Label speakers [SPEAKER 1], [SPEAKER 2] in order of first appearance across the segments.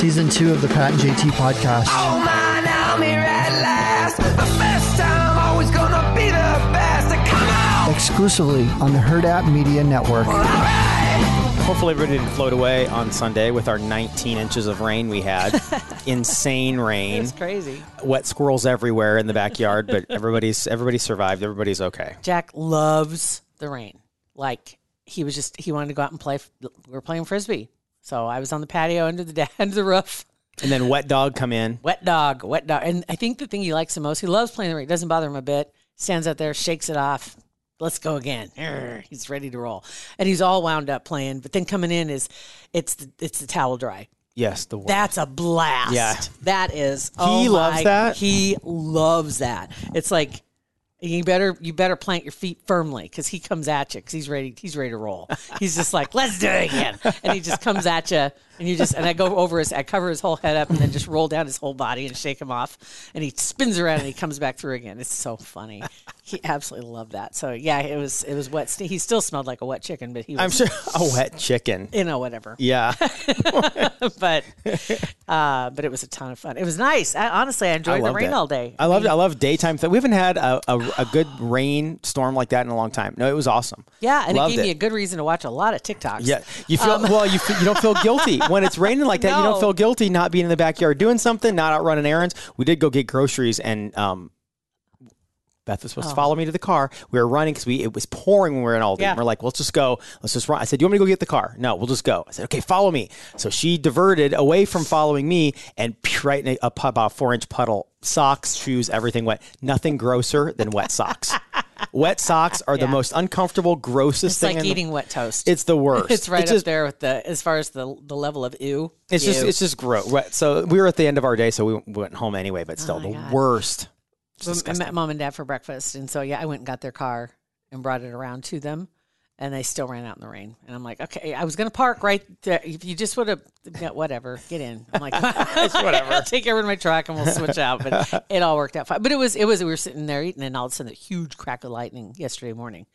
[SPEAKER 1] season two of the Pat and JT podcast.
[SPEAKER 2] Oh man, I'm here at last. The best time, always gonna be the best. Come on!
[SPEAKER 1] Exclusively on the Hurrdat Media Network.
[SPEAKER 3] Hopefully, everybody didn't float away on Sunday with our 19 inches of rain we had. Insane rain.
[SPEAKER 4] It's crazy.
[SPEAKER 3] Wet squirrels everywhere in the backyard, but everybody's everybody survived. Everybody's okay.
[SPEAKER 4] Jack loves the rain. Like he was just he wanted to go out and play. We were playing frisbee, so I was on the patio under the under the roof.
[SPEAKER 3] And then wet dog come in.
[SPEAKER 4] Wet dog, wet dog, and I think the thing he likes the most, he loves playing the rain. Doesn't bother him a bit. Stands out there, shakes it off. Let's go again. Arr, he's ready to roll, and he's all wound up playing. But then coming in is, it's the, it's the towel dry.
[SPEAKER 3] Yes, the worst.
[SPEAKER 4] That's a blast.
[SPEAKER 3] Yeah.
[SPEAKER 4] That is.
[SPEAKER 3] He
[SPEAKER 4] oh
[SPEAKER 3] loves
[SPEAKER 4] my-
[SPEAKER 3] that?
[SPEAKER 4] He loves that. It's like you better you better plant your feet firmly because he comes at you because he's ready he's ready to roll. He's just like let's do it again, and he just comes at you, and you just and I go over his I cover his whole head up and then just roll down his whole body and shake him off, and he spins around and he comes back through again. It's so funny. He absolutely loved that. So yeah, it was it was wet. He still smelled like a wet chicken, but he was
[SPEAKER 3] I'm sure a wet chicken.
[SPEAKER 4] you know whatever
[SPEAKER 3] Yeah.
[SPEAKER 4] but uh, but it was a ton of fun. It was nice. I, honestly, I enjoyed the rain
[SPEAKER 3] it.
[SPEAKER 4] all day.
[SPEAKER 3] I love I love daytime. Th- we haven't had a, a, a good rain storm like that in a long time. No, it was awesome.
[SPEAKER 4] Yeah, and
[SPEAKER 3] Loved
[SPEAKER 4] it gave
[SPEAKER 3] it.
[SPEAKER 4] me a good reason to watch a lot of TikToks.
[SPEAKER 3] Yeah, you feel well. You feel, you don't feel guilty when it's raining like that. You
[SPEAKER 4] Um,
[SPEAKER 3] don't feel guilty not being in the backyard doing something, not out running errands. We did go get groceries, and um, Beth was supposed
[SPEAKER 4] Oh.
[SPEAKER 3] to follow me to the car. We were running because we it was pouring when we were in Aldi.
[SPEAKER 4] Yeah.
[SPEAKER 3] We're like, let's just go. Let's just run. I said, do you want me to go get the car? No, we'll just go. I said, okay, follow me. So she diverted away from following me and right in a, a about four inch puddle. Socks, shoes, everything wet. Nothing grosser than wet socks. wet socks are the most uncomfortable, grossest
[SPEAKER 4] It's
[SPEAKER 3] thing.
[SPEAKER 4] like
[SPEAKER 3] in the-
[SPEAKER 4] eating wet toast.
[SPEAKER 3] it's the worst.
[SPEAKER 4] It's right
[SPEAKER 3] It's
[SPEAKER 4] up
[SPEAKER 3] just-
[SPEAKER 4] there with the as far as the the level of ew.
[SPEAKER 3] It's just it's just gross. So we were at the end of our day, so we went home anyway. But oh still,
[SPEAKER 4] Oh
[SPEAKER 3] the
[SPEAKER 4] God.
[SPEAKER 3] worst.
[SPEAKER 4] I met mom and dad for breakfast, and so yeah, I went and got their car and brought it around to them, and they still ran out in the rain. And I'm like, okay, I was gonna park right there. If you just would have, yeah, whatever, get in. I'm like, whatever, I'll take over my truck and we'll switch out. But it all worked out fine. But it was, it was, we were sitting there eating, and all of a sudden, a huge crack of lightning yesterday morning.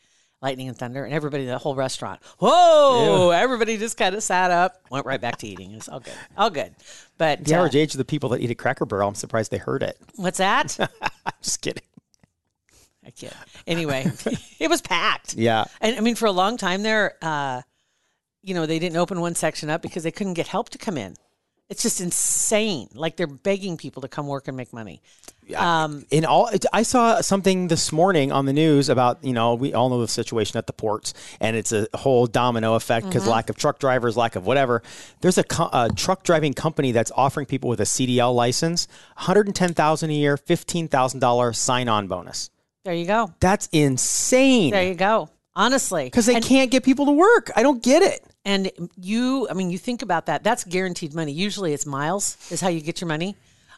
[SPEAKER 4] Lightning and thunder, and everybody, the whole restaurant, whoa! Everybody just kind of sat up, went right back to eating. It was all good, all good. But
[SPEAKER 3] the
[SPEAKER 4] uh,
[SPEAKER 3] average age of the people that eat a Cracker Barrel, I'm surprised they heard it.
[SPEAKER 4] what's that?
[SPEAKER 3] I'm Just kidding.
[SPEAKER 4] I kid. Anyway, it was packed.
[SPEAKER 3] Yeah.
[SPEAKER 4] And I mean, for a long time there, uh, you know, they didn't open one section up because they couldn't get help to come in. It's just insane. Like they're begging people to come work and make money. Um,
[SPEAKER 3] In all, I saw something this morning on the news about you know we all know the situation at the ports, and it's a whole domino effect because lack of truck drivers, lack of whatever. There's a, co- a truck driving company that's offering people with a CDL license 110,000 a year, fifteen thousand dollars sign on bonus.
[SPEAKER 4] there you go.
[SPEAKER 3] That's insane.
[SPEAKER 4] There you go. Honestly,
[SPEAKER 3] Because they
[SPEAKER 4] and,
[SPEAKER 3] can't get people to work. I don't get it.
[SPEAKER 4] And you, I mean, you think about that. That's guaranteed money. Usually, it's miles is how you get your money.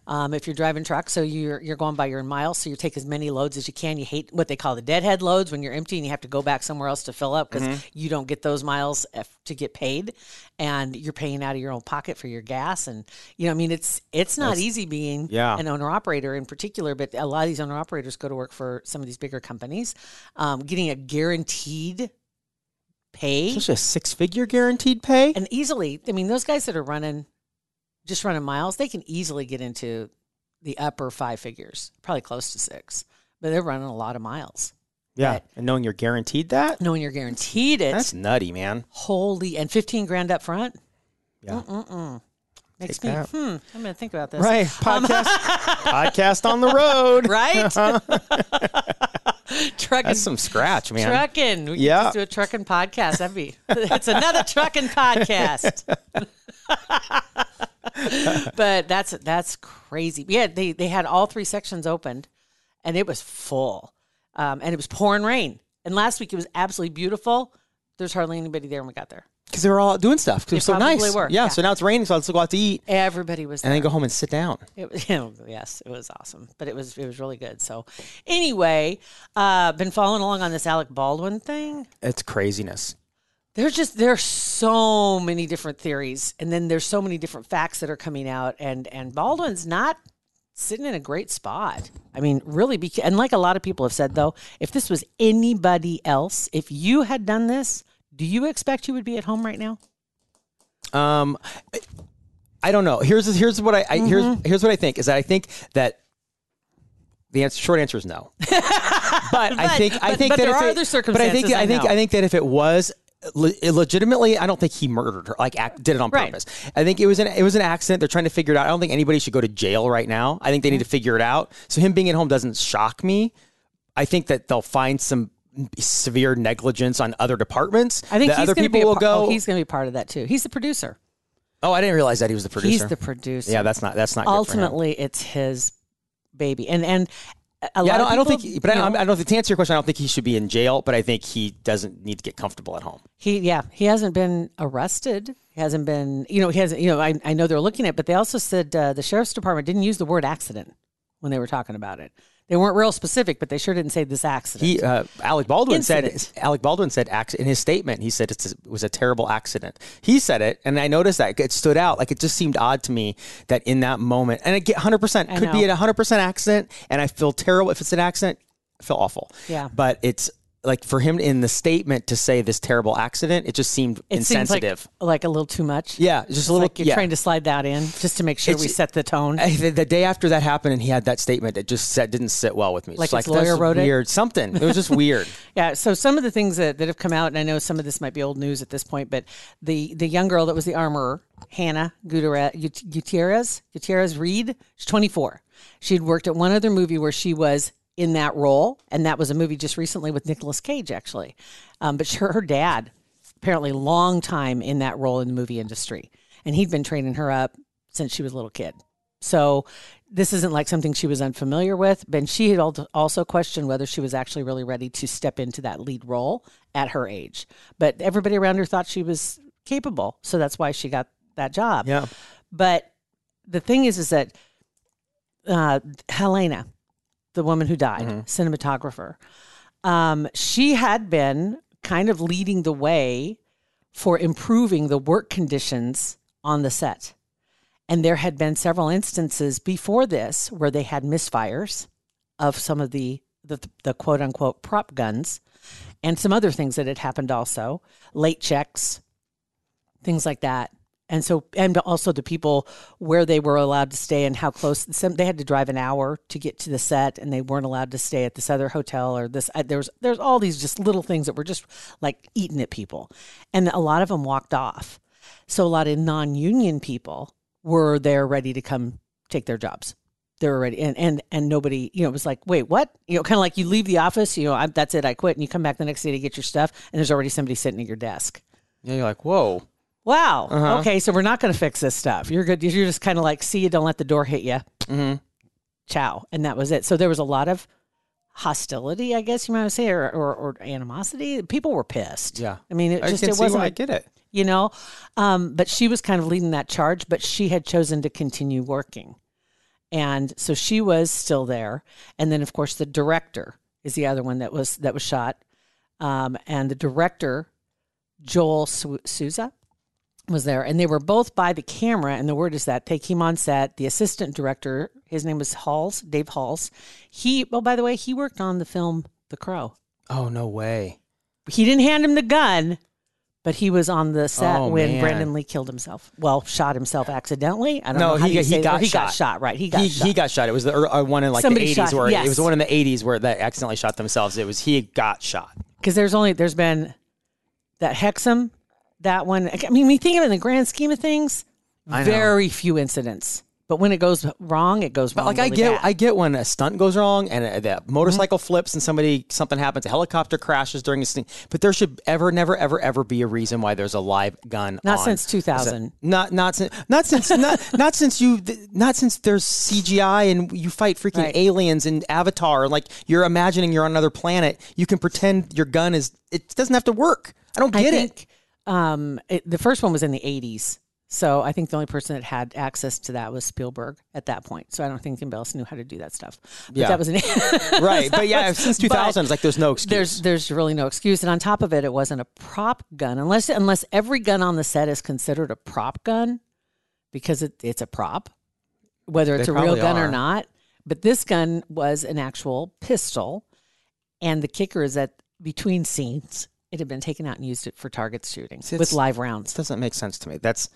[SPEAKER 4] Um, if you're driving trucks, so you're you're going by your miles, so you take as many loads as you can. You hate what they call the deadhead loads when you're empty and you have to go back somewhere else to fill up because you don't get those miles if, to get paid, and you're paying out of your own pocket for your gas. And you know, I mean, it's it's not easy being
[SPEAKER 3] Yeah.
[SPEAKER 4] an owner operator in particular, but a lot of these owner operators go to work for some of these bigger companies, um, getting a guaranteed pay
[SPEAKER 3] Such a six figure guaranteed pay.
[SPEAKER 4] and easily i mean those guys that are running just running miles they can easily get into the upper five figures probably close to six but they're running a lot of miles
[SPEAKER 3] yeah. And knowing you're guaranteed that,
[SPEAKER 4] knowing you're guaranteed it
[SPEAKER 3] that's nutty, man.
[SPEAKER 4] holy and 15 grand up front
[SPEAKER 3] Yeah.
[SPEAKER 4] Mm-mm-mm. makes me hmm i'm gonna think about this
[SPEAKER 3] Right. Um, podcast, podcast on the road.
[SPEAKER 4] right trucking
[SPEAKER 3] That's some scratch, man.
[SPEAKER 4] trucking we
[SPEAKER 3] Yeah.
[SPEAKER 4] just do a trucking podcast. That'd be it's another trucking podcast. But that's that's crazy. Yeah they they had all three sections opened and it was full. Um, and it was pouring rain. And last week it was absolutely beautiful. There's hardly anybody there when we got there
[SPEAKER 3] Because they were all doing stuff. 'cause it was so
[SPEAKER 4] probably
[SPEAKER 3] nice.
[SPEAKER 4] were,
[SPEAKER 3] Yeah,
[SPEAKER 4] yeah.
[SPEAKER 3] So now it's raining, so let's go out to eat
[SPEAKER 4] everybody was
[SPEAKER 3] and
[SPEAKER 4] there
[SPEAKER 3] then go home and sit down.
[SPEAKER 4] It was, yes, it was awesome, but it was it was really good. So, anyway, uh, been following along on this Alec Baldwin thing.
[SPEAKER 3] It's craziness.
[SPEAKER 4] There's just there's so many different theories, and then there's so many different facts that are coming out, and and Baldwin's not sitting in a great spot. I mean, really, be, and like a lot of people have said though, if this was anybody else, if you had done this, do you expect you would be at home right now?
[SPEAKER 3] Um, I don't know. Here's here's what I, I here's
[SPEAKER 4] Mm-hmm.
[SPEAKER 3] here's what I think is that I think that the answer, short answer is no. but, I think I think
[SPEAKER 4] but
[SPEAKER 3] that
[SPEAKER 4] there
[SPEAKER 3] if
[SPEAKER 4] are
[SPEAKER 3] it-
[SPEAKER 4] other
[SPEAKER 3] But I think I
[SPEAKER 4] I
[SPEAKER 3] think. I think that if it was le- legitimately, I don't think he murdered her. Like act, did it on
[SPEAKER 4] Right.
[SPEAKER 3] purpose. I think it was an it was an accident. They're trying to figure it out. I don't think anybody should go to jail right now. I think they need to figure it out. So him being at home doesn't shock me. I think that they'll find some severe negligence on other departments.
[SPEAKER 4] I think
[SPEAKER 3] that other people will
[SPEAKER 4] par-
[SPEAKER 3] go.
[SPEAKER 4] Oh, he's going to be part of that too. He's the producer.
[SPEAKER 3] oh, I didn't realize that he was the producer.
[SPEAKER 4] He's the producer.
[SPEAKER 3] yeah, that's not that's not good for him.
[SPEAKER 4] ultimately it's his baby, and and a lot
[SPEAKER 3] Yeah, I don't,
[SPEAKER 4] of
[SPEAKER 3] I don't think, but I,
[SPEAKER 4] know,
[SPEAKER 3] I don't think to answer your question, I don't think he should be in jail, but I think he doesn't need to get comfortable at home.
[SPEAKER 4] he yeah he hasn't been arrested. He hasn't been you know he hasn't you know I I know they're looking at, it, but they also said uh, the sheriff's department didn't use the word accident when they were talking about it. They weren't real specific, but they sure didn't say this accident.
[SPEAKER 3] He, uh, Alec Baldwin
[SPEAKER 4] Incident.
[SPEAKER 3] said, Alec Baldwin said in his statement, he said it's a, it was a terrible accident. He said it, and I noticed that it stood out. Like it just seemed odd to me that in that moment, and it get 100%
[SPEAKER 4] I
[SPEAKER 3] could be a 100% accident, and I feel terrible if it's an accident. I feel awful.
[SPEAKER 4] Yeah.
[SPEAKER 3] but it's like for him in the statement to say this terrible accident, it just seemed
[SPEAKER 4] it seems like,
[SPEAKER 3] insensitive.
[SPEAKER 4] like a little too much.
[SPEAKER 3] yeah, it's just
[SPEAKER 4] It's
[SPEAKER 3] a little.
[SPEAKER 4] like you're
[SPEAKER 3] yeah.
[SPEAKER 4] trying to slide that in just to make sure we set the tone.
[SPEAKER 3] I, the, the day after that happened and he had that statement, it just said, didn't sit well with me. It's
[SPEAKER 4] Like his lawyer wrote it?
[SPEAKER 3] weird. Something. It was just weird.
[SPEAKER 4] Yeah. So some of the things that, that have come out, and I know some of this might be old news at this point, but the the young girl that was the armorer, Hannah Gutierrez, Gutierrez, Gutierrez Reed, she's 24. She'd worked at one other movie where she was in that role, and that was a movie just recently with Nicolas Cage, actually. Um, but her, her dad, apparently, long time in that role in the movie industry, and he'd been training her up since she was a little kid. So this isn't like something she was unfamiliar with. But she had also questioned whether she was actually really ready to step into that lead role at her age. But everybody around her thought she was capable, so that's why she got that job.
[SPEAKER 3] Yeah.
[SPEAKER 4] But the thing is, is that uh, Halyna, the woman who died,
[SPEAKER 3] Mm-hmm.
[SPEAKER 4] cinematographer, um, she had been kind of leading the way for improving the work conditions on the set. And there had been several instances before this where they had misfires of some of the, the, the quote unquote prop guns and some other things that had happened also, late checks, things like that. And so, and also the people where they were allowed to stay and how close. Some they had to drive an hour to get to the set, and they weren't allowed to stay at this other hotel or this. Uh, there was there's all these just little things that were just like eating at people, and a lot of them walked off. So a lot of non-union people were there ready to come take their jobs. They were ready, and and and nobody, you know, it was like, wait, what? You know, kind of like you leave the office, you know, I, that's it, I quit, and you come back the next day to get your stuff, and there's already somebody sitting at your desk.
[SPEAKER 3] Yeah, you're like, whoa.
[SPEAKER 4] Wow.
[SPEAKER 3] Uh-huh.
[SPEAKER 4] Okay, so we're not going to fix this stuff. You're good. You're just kind of like, see you, don't let the door hit you.
[SPEAKER 3] Mm-hmm.
[SPEAKER 4] Ciao, and that was it. So there was a lot of hostility, I guess you might say, or, or, or animosity. People were pissed.
[SPEAKER 3] Yeah.
[SPEAKER 4] I mean, it
[SPEAKER 3] I
[SPEAKER 4] just it wasn't.
[SPEAKER 3] I get it.
[SPEAKER 4] you know um, but she was kind of leading that charge but she had chosen to continue working and so she was still there and then of course the director is the other one that was that was shot um, and the director joel Su- souza was there and they were both by the camera and the word is that they came on set the assistant director his name was halls dave halls he oh by the way he worked on the film the crow
[SPEAKER 3] Oh, no way.
[SPEAKER 4] he didn't hand him the gun, but he was on the set
[SPEAKER 3] Oh,
[SPEAKER 4] when
[SPEAKER 3] man.
[SPEAKER 4] Brandon Lee killed himself. Well, shot himself accidentally. I don't
[SPEAKER 3] No,
[SPEAKER 4] know. How
[SPEAKER 3] he
[SPEAKER 4] do you
[SPEAKER 3] got- he got
[SPEAKER 4] he got
[SPEAKER 3] shot.
[SPEAKER 4] shot. Right, he got
[SPEAKER 3] he,
[SPEAKER 4] shot.
[SPEAKER 3] he got shot. It was the uh, one in like
[SPEAKER 4] Somebody
[SPEAKER 3] the 80s
[SPEAKER 4] shot-
[SPEAKER 3] where
[SPEAKER 4] yes.
[SPEAKER 3] it was the one in the 80s where they accidentally shot themselves. It was he got shot.
[SPEAKER 4] because there's only there's been that Hexum, that one. I mean, we think of it in the grand scheme of things, very few incidents. But when it goes wrong, it goes wrong.
[SPEAKER 3] But like I get,
[SPEAKER 4] bad.
[SPEAKER 3] I get when a stunt goes wrong and uh, the motorcycle
[SPEAKER 4] Mm-hmm.
[SPEAKER 3] flips and somebody something happens, a helicopter crashes during a scene. But there should ever, never, ever, ever be a reason why there's a live gun.
[SPEAKER 4] Not
[SPEAKER 3] on.
[SPEAKER 4] since 2000.
[SPEAKER 3] Not not since not since not not since you not since there's CGI and you fight freaking
[SPEAKER 4] Right.
[SPEAKER 3] aliens and Avatar. Like you're imagining you're on another planet. You can pretend your gun is. It doesn't have to work. I don't
[SPEAKER 4] I
[SPEAKER 3] get it.
[SPEAKER 4] Um, it, the first one was in the 80s. So I think the only person that had access to that was Spielberg at that point. So I don't think anybody else knew how to do that stuff. But
[SPEAKER 3] Yeah.
[SPEAKER 4] that was an
[SPEAKER 3] Right, but yeah, since 2000, it's like there's no excuse.
[SPEAKER 4] there's there's really no excuse. And on top of it, it wasn't a prop gun unless unless every gun on the set is considered a prop gun because it, it's a prop, whether it's
[SPEAKER 3] They
[SPEAKER 4] a real gun
[SPEAKER 3] are.
[SPEAKER 4] or not. But this gun was an actual pistol, and the kicker is that between scenes, it had been taken out and used it for target shooting with live rounds.
[SPEAKER 3] doesn't make sense to me. That's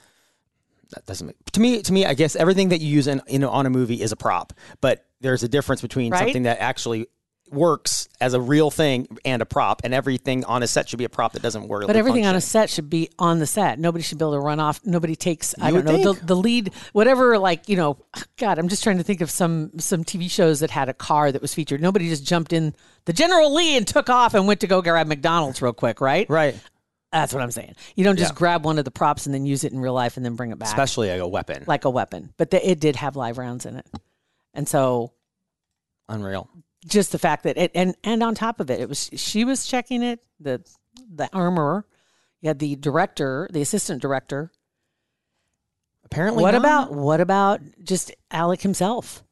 [SPEAKER 3] that doesn't make to me. To me, I guess everything that you use in, in on a movie is a prop, but there's a difference between
[SPEAKER 4] Right?
[SPEAKER 3] something that actually works as a real thing and a prop, and everything on a set should be a prop that doesn't work.
[SPEAKER 4] But everything on a set should be on the set. Nobody should be able to run off. Nobody takes. I don't know the, the lead, whatever. Like you know, God, I'm just trying to think of some some TV shows that had a car that was featured. Nobody just jumped in the General Lee and took off and went to go grab McDonald's real quick, right?
[SPEAKER 3] right,
[SPEAKER 4] That's what I'm saying. You don't just
[SPEAKER 3] Yeah.
[SPEAKER 4] grab one of the props and then use it in real life and then bring it back
[SPEAKER 3] especially like a weapon.
[SPEAKER 4] like a weapon. But the, it did have live rounds in it, and so
[SPEAKER 3] Unreal.
[SPEAKER 4] Just the fact that it and and on top of it, it was she was checking it. The the armorer, you had the director, the assistant director.
[SPEAKER 3] Apparently,
[SPEAKER 4] What
[SPEAKER 3] not.
[SPEAKER 4] about what about just Alec himself?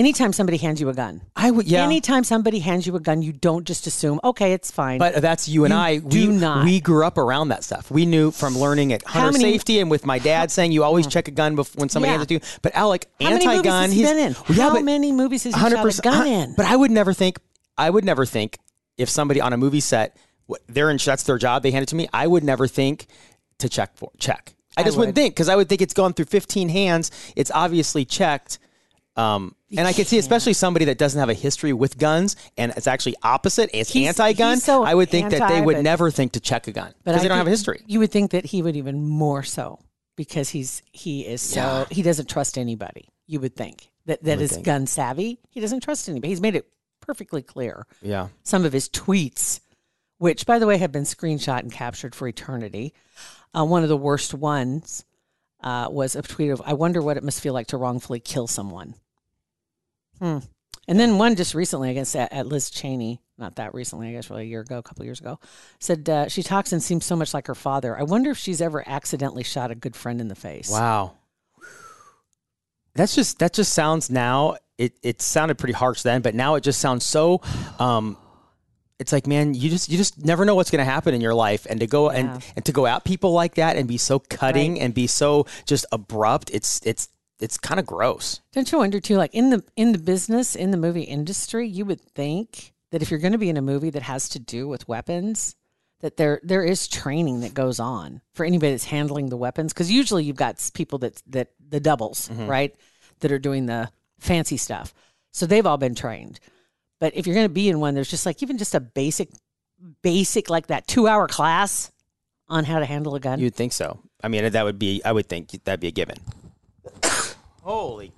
[SPEAKER 4] Anytime somebody hands you a gun,
[SPEAKER 3] I would? Yeah,
[SPEAKER 4] anytime somebody hands you a gun, you don't just assume, okay, it's fine.
[SPEAKER 3] But that's you and
[SPEAKER 4] You
[SPEAKER 3] I.
[SPEAKER 4] do
[SPEAKER 3] we,
[SPEAKER 4] not.
[SPEAKER 3] We grew up around that stuff. We knew from learning at hunter
[SPEAKER 4] many-
[SPEAKER 3] safety and with my dad saying you always check a gun before when somebody
[SPEAKER 4] Yeah.
[SPEAKER 3] hands it to you. But Alec,
[SPEAKER 4] How many movies
[SPEAKER 3] anti-gun.
[SPEAKER 4] has he
[SPEAKER 3] he's
[SPEAKER 4] been in?
[SPEAKER 3] Well, yeah,
[SPEAKER 4] How many movies has he shot a
[SPEAKER 3] 100%,
[SPEAKER 4] gun
[SPEAKER 3] uh,
[SPEAKER 4] in?
[SPEAKER 3] But I would never think. I would never think if somebody on a movie set, they're in. That's their job. They hand it to me. I would never think to check for check. I just wouldn't think because I would think it's gone through 15 hands. It's obviously checked. Um, and I could see, especially somebody that doesn't have a history with guns, and it's actually opposite. It's
[SPEAKER 4] He's-
[SPEAKER 3] anti-gun.
[SPEAKER 4] he's so
[SPEAKER 3] I would think that they
[SPEAKER 4] anti,
[SPEAKER 3] would
[SPEAKER 4] but-
[SPEAKER 3] never think to check a gun
[SPEAKER 4] But
[SPEAKER 3] because
[SPEAKER 4] I
[SPEAKER 3] they don't have a
[SPEAKER 4] think
[SPEAKER 3] history.
[SPEAKER 4] You would think that he would even more so because he's he is so
[SPEAKER 3] Yeah.
[SPEAKER 4] he doesn't trust anybody. You would think that that is gun savvy. He doesn't trust anybody. He's made it perfectly clear.
[SPEAKER 3] Yeah.
[SPEAKER 4] Some of his tweets, which by the way have been screenshot and captured for eternity. Uh, one of the worst ones uh, was a tweet of, "I wonder what it must feel like to wrongfully kill someone." Hmm. And then one just recently, I guess, at, at Liz Cheney, not that recently, I guess, really a year ago, a couple years ago, said uh, she talks and seems so much like her father. I wonder if she's ever accidentally shot a good friend in the face.
[SPEAKER 3] Wow. That's just that just sounds now. It it sounded pretty harsh then, but now it just sounds so. Um, it's like man, you just you just never know what's going to happen in your life, and to go
[SPEAKER 4] Yeah.
[SPEAKER 3] and and to go at people like that and be so cutting
[SPEAKER 4] Right.
[SPEAKER 3] and be so just abrupt. It's it's it's kind of gross.
[SPEAKER 4] Don't you wonder too? Like in the in the business in the movie industry, you would think that if you're going to be in a movie that has to do with weapons, that there there is training that goes on for anybody that's handling the weapons. Because usually you've got people that that the doubles mm-hmm. right that are doing the fancy stuff, so they've all been trained. But if you're going to be in one, there's just like even just a basic basic like that two hour class on how to handle a gun.
[SPEAKER 3] You'd think so. I mean, that would be. I would think that'd be a given. Holy,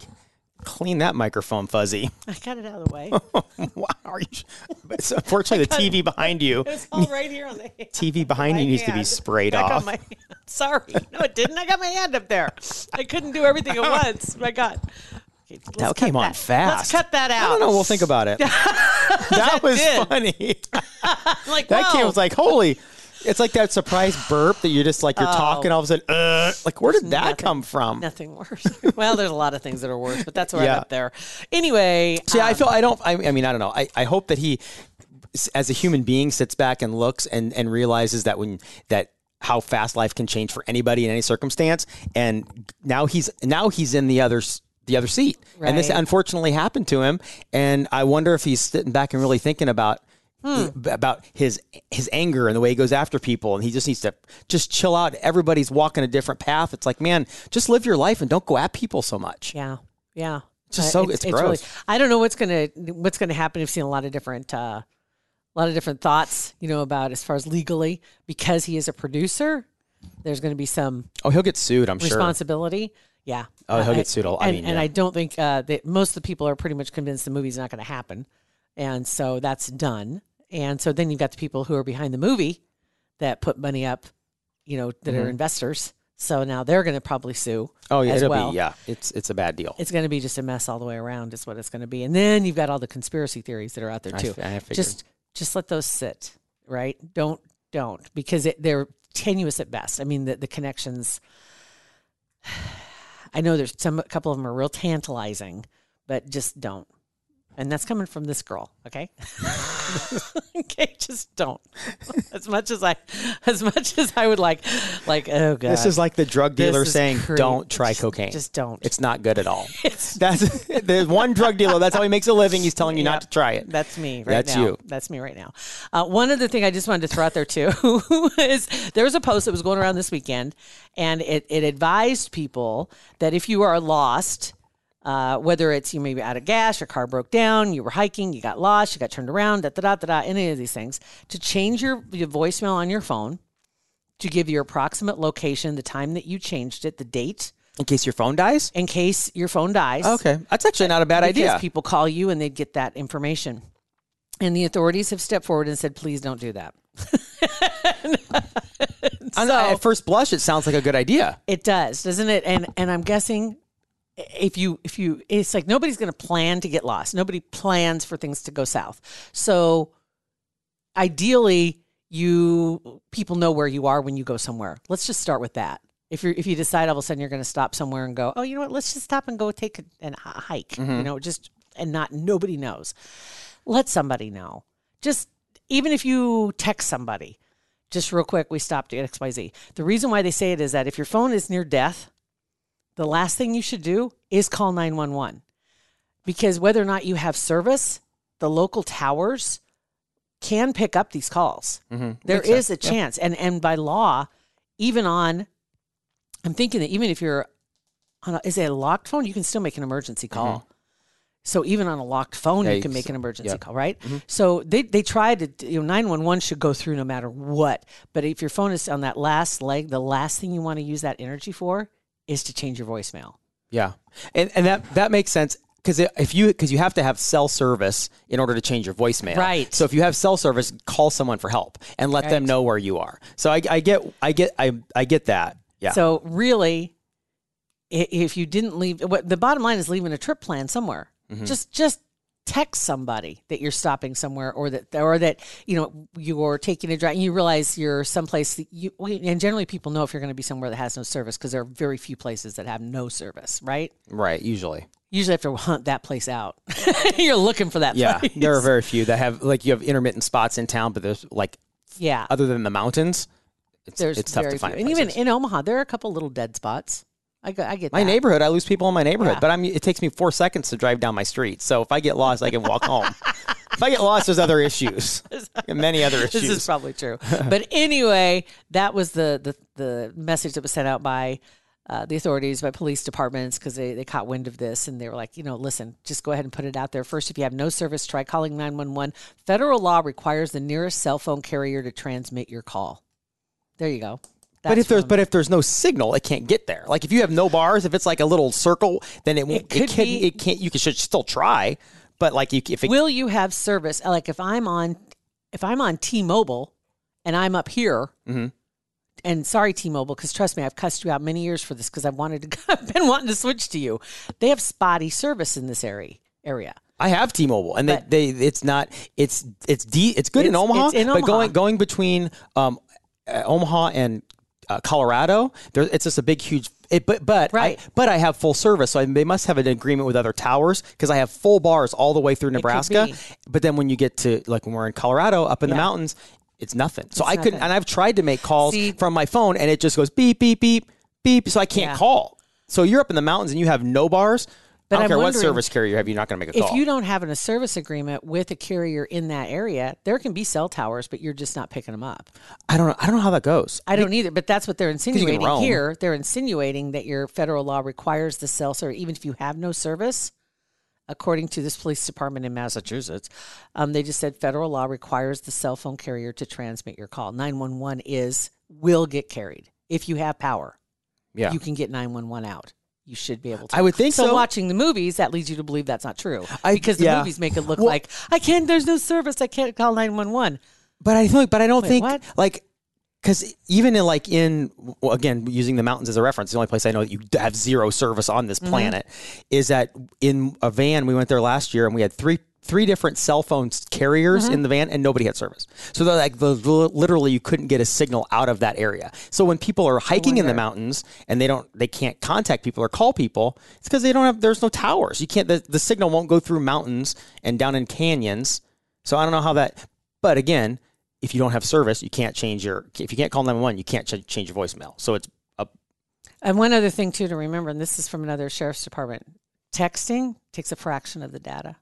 [SPEAKER 3] clean that microphone, Fuzzy.
[SPEAKER 4] I got it out of the way.
[SPEAKER 3] wow, are you? So unfortunately, the TV behind you,
[SPEAKER 4] It's all right here on the
[SPEAKER 3] TV behind you needs to be sprayed off.
[SPEAKER 4] my. Sorry. No, it didn't. I got my hand up there. I couldn't do everything at once. My God. Let's
[SPEAKER 3] That came on
[SPEAKER 4] that.
[SPEAKER 3] fast.
[SPEAKER 4] Let's cut that out.
[SPEAKER 3] I don't know. We'll think about it. that was
[SPEAKER 4] did.
[SPEAKER 3] funny.
[SPEAKER 4] Like,
[SPEAKER 3] that
[SPEAKER 4] whoa.
[SPEAKER 3] came was like holy. It's like that surprise burp that you're just like you're
[SPEAKER 4] Oh.
[SPEAKER 3] talking all of a sudden. Uh, like where did that
[SPEAKER 4] nothing.
[SPEAKER 3] come from?
[SPEAKER 4] Nothing worse. well, there's a lot of things that are worse, but that's where
[SPEAKER 3] Yeah.
[SPEAKER 4] up there. Anyway,
[SPEAKER 3] See, I
[SPEAKER 4] um,
[SPEAKER 3] feel I don't. I, I mean, I don't know. I, I hope that he, as a human being, sits back and looks and and realizes that when that how fast life can change for anybody in any circumstance. And now he's now he's in the other the other seat, and this unfortunately happened to him. And I wonder if he's sitting back and really thinking about.
[SPEAKER 4] Hmm.
[SPEAKER 3] About his his anger and the way he goes after people, and he just needs to just chill out. Everybody's walking a different path. It's like, man, just live your life and don't go at people so much.
[SPEAKER 4] Yeah, yeah.
[SPEAKER 3] just
[SPEAKER 4] Uh,
[SPEAKER 3] so- it's gross.
[SPEAKER 4] I don't know what's gonna what's gonna happen. I've seen a lot of different uh, a lot of different thoughts, you know, about as far as legally because he is a producer. There's going to be some
[SPEAKER 3] Oh, he'll get sued. I'm sure.
[SPEAKER 4] responsibility. Yeah.
[SPEAKER 3] Oh, he'll
[SPEAKER 4] Uh,
[SPEAKER 3] get sued. I
[SPEAKER 4] and,
[SPEAKER 3] mean,
[SPEAKER 4] and
[SPEAKER 3] yeah.
[SPEAKER 4] I don't think uh, that most of the people are pretty much convinced the movie's not going to happen, and so that's done. And so then you've got the people who are behind the movie that put money up, you know, that are investors. So now they're going to probably sue.
[SPEAKER 3] Mm-hmm. Oh yeah, it'll
[SPEAKER 4] well.
[SPEAKER 3] be yeah. It's it's a bad deal.
[SPEAKER 4] It's going to be just a mess all the way around. Is what it's going to be. And then you've got all the conspiracy theories that are out there
[SPEAKER 3] I
[SPEAKER 4] too.
[SPEAKER 3] I figured.
[SPEAKER 4] just just let those sit, right? Don't don't because it, they're tenuous at best. I mean the the connections. I know there's some a couple of them are real tantalizing, but just don't. And that's coming from this girl, okay? okay, just don't. As much as I, as much as I would like, like, oh god,
[SPEAKER 3] This is like the drug dealer saying, "Don't try
[SPEAKER 4] just-
[SPEAKER 3] cocaine.
[SPEAKER 4] just don't.
[SPEAKER 3] It's not good at all." that's there's one drug dealer. That's how he makes a living. He's telling you not to try it.
[SPEAKER 4] That's me right
[SPEAKER 3] That's
[SPEAKER 4] now.
[SPEAKER 3] you.
[SPEAKER 4] That's me right now. Uh, one other thing I just wanted to throw out there too is there was a post that was going around this weekend, and it, it advised people that if you are lost, uh, whether it's you maybe out of gas, your car broke down, you were hiking, you got lost, you got turned around, da da da da da, any of these things, to change your, your voicemail on your phone to give your approximate location, the time that you changed it, the date,
[SPEAKER 3] In case your phone dies.
[SPEAKER 4] in case your phone dies.
[SPEAKER 3] Okay, that's actually not a bad
[SPEAKER 4] Because
[SPEAKER 3] idea.
[SPEAKER 4] people call you and they'd get that information. And the authorities have stepped forward and said, please don't do that. So-
[SPEAKER 3] at first blush, it sounds like a good idea.
[SPEAKER 4] It does, doesn't it? And and I'm guessing if you if you it's like nobody's going to plan to get lost. Nobody plans for things to go south. So ideally you people know where you are when you go somewhere. Let's just start with that. If you if you decide all of a sudden you're going to stop somewhere and go, "Oh, you know what? Let's just stop and go take a, an, a hike." You mm-hmm. know, just and not nobody knows. Let somebody know. Just even if you text somebody, just real quick, we stopped at XYZ. The reason why they say it is that if your phone is near death, the last thing you should do is call 911. Because whether or not you have service, the local towers can pick up these calls. There
[SPEAKER 3] Makes
[SPEAKER 4] is
[SPEAKER 3] sense.
[SPEAKER 4] a chance. And and by law, even on I'm thinking that even if you're on a, is it a locked phone, you can still make an emergency call. So even on a locked phone,
[SPEAKER 3] Mm-hmm. Yeah,
[SPEAKER 4] you can make an emergency
[SPEAKER 3] yeah.
[SPEAKER 4] call, right? So they they try to you know nine one one should go through no matter what. But if your phone is on that last leg, the last thing you want to use that energy for is to change your voicemail.
[SPEAKER 3] Yeah, and and that that makes sense because if you because you have to have cell service in order to change your voicemail.
[SPEAKER 4] Right.
[SPEAKER 3] So if you have cell service, call someone for help and let them know where you are. So I, I get I get I I get that. Yeah.
[SPEAKER 4] So really, if you didn't leave, what the bottom line is leaving a trip plan somewhere.
[SPEAKER 3] Mm-hmm.
[SPEAKER 4] Just just text somebody that you're stopping somewhere, or that or that you know you're taking a drive and you realize you're someplace that you and generally people know if you're going to be somewhere that has no service because there are very few places that have no service, right?
[SPEAKER 3] right. Usually.
[SPEAKER 4] Usually have to hunt that place out. you're looking for that.
[SPEAKER 3] Yeah.
[SPEAKER 4] place.
[SPEAKER 3] there are very few that have like you have intermittent spots in town, but there's like
[SPEAKER 4] yeah.
[SPEAKER 3] other than the mountains, it's
[SPEAKER 4] There's
[SPEAKER 3] it's tough to find.
[SPEAKER 4] and even in Omaha, there are a couple little dead spots. I, I get
[SPEAKER 3] my
[SPEAKER 4] that.
[SPEAKER 3] neighborhood, I lose people in my neighborhood,
[SPEAKER 4] Yeah.
[SPEAKER 3] but I'm. It takes me four seconds to drive down my street. So if I get lost, I can walk home. If I get lost, there's other issues, many other issues.
[SPEAKER 4] this is probably true. but anyway, that was the the, the message that was sent out by uh, the authorities, by police departments, because they, they caught wind of this and they were like, you know, listen, just go ahead and put it out there. First, if you have no service, try calling 911. Federal law requires the nearest cell phone carrier to transmit your call. There you go.
[SPEAKER 3] But if there's but if there's no signal, it can't get there. Like if you have no bars, if it's like a little circle, then it won't. It,
[SPEAKER 4] could
[SPEAKER 3] can,
[SPEAKER 4] be-
[SPEAKER 3] It can't. You can, should still try, but like you, if it,
[SPEAKER 4] will you have service? Like if I'm on, if I'm on T-Mobile and I'm up here,
[SPEAKER 3] Mm-hmm.
[SPEAKER 4] and sorry T-Mobile, because trust me, I've cussed you out many years for this because I've wanted to, I've been wanting to switch to you. They have spotty service in this area. Area.
[SPEAKER 3] I have T-Mobile, and
[SPEAKER 4] But-
[SPEAKER 3] they, they it's not it's it's D it's good in Omaha,
[SPEAKER 4] it's in
[SPEAKER 3] but
[SPEAKER 4] Omaha.
[SPEAKER 3] going going between um, uh, Omaha and uh, Colorado, there it's just a big huge. It, but but
[SPEAKER 4] Right.
[SPEAKER 3] I, but I have full service, so I, they must have an agreement with other towers because I have full bars all the way through Nebraska. But then when you get to like when we're in Colorado, up in the mountains, it's nothing. So I couldn't, and I've tried to make calls
[SPEAKER 4] See-
[SPEAKER 3] from my phone, and it just goes beep beep beep beep, so I can't
[SPEAKER 4] Yeah.
[SPEAKER 3] call. So you're up in the mountains and you have no bars.
[SPEAKER 4] But
[SPEAKER 3] I don't
[SPEAKER 4] I'm
[SPEAKER 3] care what service carrier you have, you're not going to make a
[SPEAKER 4] If
[SPEAKER 3] call.
[SPEAKER 4] If you don't have a service agreement with a carrier in that area, there can be cell towers, but you're just not picking them up.
[SPEAKER 3] I don't know. I don't know how that goes.
[SPEAKER 4] I don't either, but that's what they're insinuating here. They're insinuating that your federal law requires the cell service, even if you have no service. According to this police department in Massachusetts, um, they just said federal law requires the cell phone carrier to transmit your call. 911 is will get carried. If you have power,
[SPEAKER 3] Yeah.
[SPEAKER 4] you can get 911 out. You should be able to.
[SPEAKER 3] I would think so.
[SPEAKER 4] watching the movies, that leads you to believe that's not true.
[SPEAKER 3] I-
[SPEAKER 4] because the
[SPEAKER 3] yeah.
[SPEAKER 4] movies make it look
[SPEAKER 3] Well-
[SPEAKER 4] like I can't. There's no service. I can't call 911.
[SPEAKER 3] but I think, but I don't
[SPEAKER 4] Wait,
[SPEAKER 3] think
[SPEAKER 4] what?
[SPEAKER 3] like because even in like in well, again using the mountains as a reference, the only place I know that you have zero service on
[SPEAKER 4] Mm-hmm.
[SPEAKER 3] this planet is that in a van we went there last year and we had three three different cell phone carriers
[SPEAKER 4] Mm-hmm.
[SPEAKER 3] in the van, and nobody had service. So they're like, the, literally, you couldn't get a signal out of that area. So when people are hiking in the mountains and they don't, they can't contact people or call people, it's because they don't have. There's no towers. You can't. The, the signal won't go through mountains and down in canyons. So I don't know how that. But again, if you don't have service, you can't change your. If you can't call 911, you can't ch- change your voicemail. So it's a
[SPEAKER 4] And one other thing too to remember, and this is from another sheriff's department, texting takes a fraction of the data.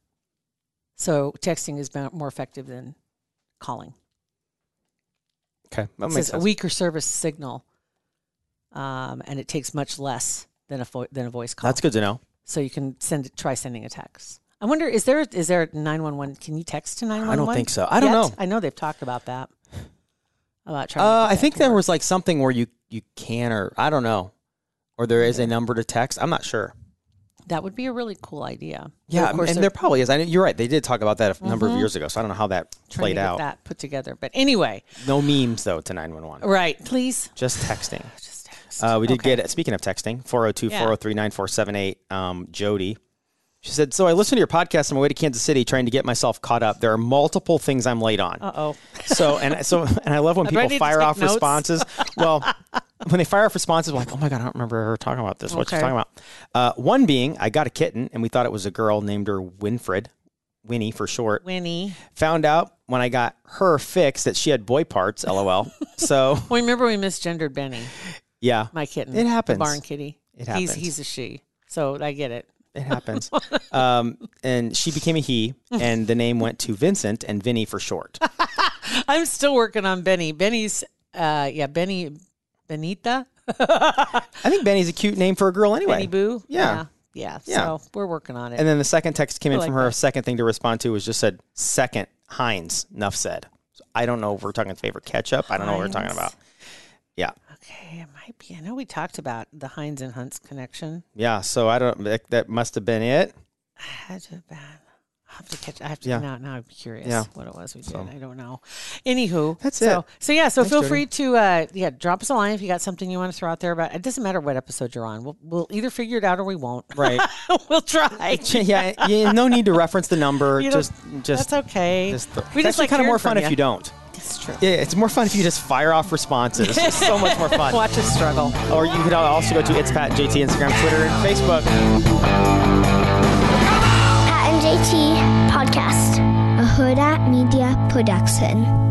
[SPEAKER 4] So texting is more effective than calling.
[SPEAKER 3] okay. That
[SPEAKER 4] It
[SPEAKER 3] makes
[SPEAKER 4] says a weaker service signal, um, and it takes much less than a vo- than a voice call.
[SPEAKER 3] That's good to know.
[SPEAKER 4] So you can send try sending a text. I wonder is there is there nine one one? Can you text to nine one one?
[SPEAKER 3] I don't think so. I don't know.
[SPEAKER 4] I know they've talked about that. About trying.
[SPEAKER 3] Uh, I think there
[SPEAKER 4] work.
[SPEAKER 3] was like something where you you can or I don't know, or there is a number to text. I'm not sure.
[SPEAKER 4] That would be a really cool idea.
[SPEAKER 3] Yeah,
[SPEAKER 4] of course,
[SPEAKER 3] and there probably is. I know you're right. They did talk about that a number of years ago, so I don't know how that played out.
[SPEAKER 4] that put together. But anyway,
[SPEAKER 3] No memes though to 911.
[SPEAKER 4] right? Please
[SPEAKER 3] Just texting.
[SPEAKER 4] just text.
[SPEAKER 3] Uh, we did
[SPEAKER 4] Okay.
[SPEAKER 3] get Speaking of texting, 402-403-9478, Um, Jody. She said, So I listened to your podcast on my way to Kansas City trying to get myself caught up. There are multiple things I'm late on.
[SPEAKER 4] Uh oh.
[SPEAKER 3] So and so and I love when people fire off
[SPEAKER 4] notes?
[SPEAKER 3] responses. Well, when they fire off responses, we're like, oh my god, I don't remember her talking about this. What she's
[SPEAKER 4] Okay.
[SPEAKER 3] talking about? Uh, one being, I got a kitten, and we thought it was a girl, named her Winfred, Winnie for short.
[SPEAKER 4] Winnie.
[SPEAKER 3] Found out when I got her fixed that she had boy parts. LOL. so
[SPEAKER 4] Well, remember we misgendered Benny,
[SPEAKER 3] yeah,
[SPEAKER 4] my kitten.
[SPEAKER 3] It
[SPEAKER 4] the
[SPEAKER 3] happens.
[SPEAKER 4] barn kitty.
[SPEAKER 3] It
[SPEAKER 4] He's
[SPEAKER 3] happens.
[SPEAKER 4] he's a she. So I get it.
[SPEAKER 3] it happens. um, and she became a he, and the name went to Vincent and Vinny for short.
[SPEAKER 4] I'm still working on Benny. Benny's uh yeah, Benny Benita.
[SPEAKER 3] I think Benny's a cute name for a girl anyway.
[SPEAKER 4] Benny Boo.
[SPEAKER 3] Yeah.
[SPEAKER 4] Yeah.
[SPEAKER 3] Yeah.
[SPEAKER 4] So we're working on it.
[SPEAKER 3] And then the second text came in
[SPEAKER 4] like
[SPEAKER 3] from her.
[SPEAKER 4] that.
[SPEAKER 3] Second thing to respond to was just said second Heinz. Enough said. So I don't know if we're talking favorite ketchup. I don't know what we're talking about. Yeah,
[SPEAKER 4] okay, it might be. I know we talked about the Heinz and Hunt's connection.
[SPEAKER 3] yeah. So I don't. That, that must have been it.
[SPEAKER 4] Had to have been. I have to catch. I have to.
[SPEAKER 3] Yeah.
[SPEAKER 4] Now, now I'm curious
[SPEAKER 3] Yeah.
[SPEAKER 4] what it was we did. I don't know. Anywho,
[SPEAKER 3] That's
[SPEAKER 4] so,
[SPEAKER 3] it.
[SPEAKER 4] So yeah. So
[SPEAKER 3] Thanks,
[SPEAKER 4] feel
[SPEAKER 3] Jody.
[SPEAKER 4] free to uh, yeah drop us a line if you got something you want to throw out there. But it doesn't matter what episode you're on. We'll we'll either figure it out or we won't.
[SPEAKER 3] Right.
[SPEAKER 4] we'll try.
[SPEAKER 3] yeah, yeah. No need to reference the number.
[SPEAKER 4] You
[SPEAKER 3] just, just.
[SPEAKER 4] That's okay.
[SPEAKER 3] Just th-
[SPEAKER 4] we
[SPEAKER 3] it's
[SPEAKER 4] just like
[SPEAKER 3] kind of more fun
[SPEAKER 4] from
[SPEAKER 3] if you don't.
[SPEAKER 4] It's true.
[SPEAKER 3] Yeah, it's more fun if you just fire off responses. It's so much more fun.
[SPEAKER 4] Watch us struggle.
[SPEAKER 3] Or you could also go to It's Pat JT Instagram, Twitter, and Facebook.
[SPEAKER 5] Hurrdat Media Production.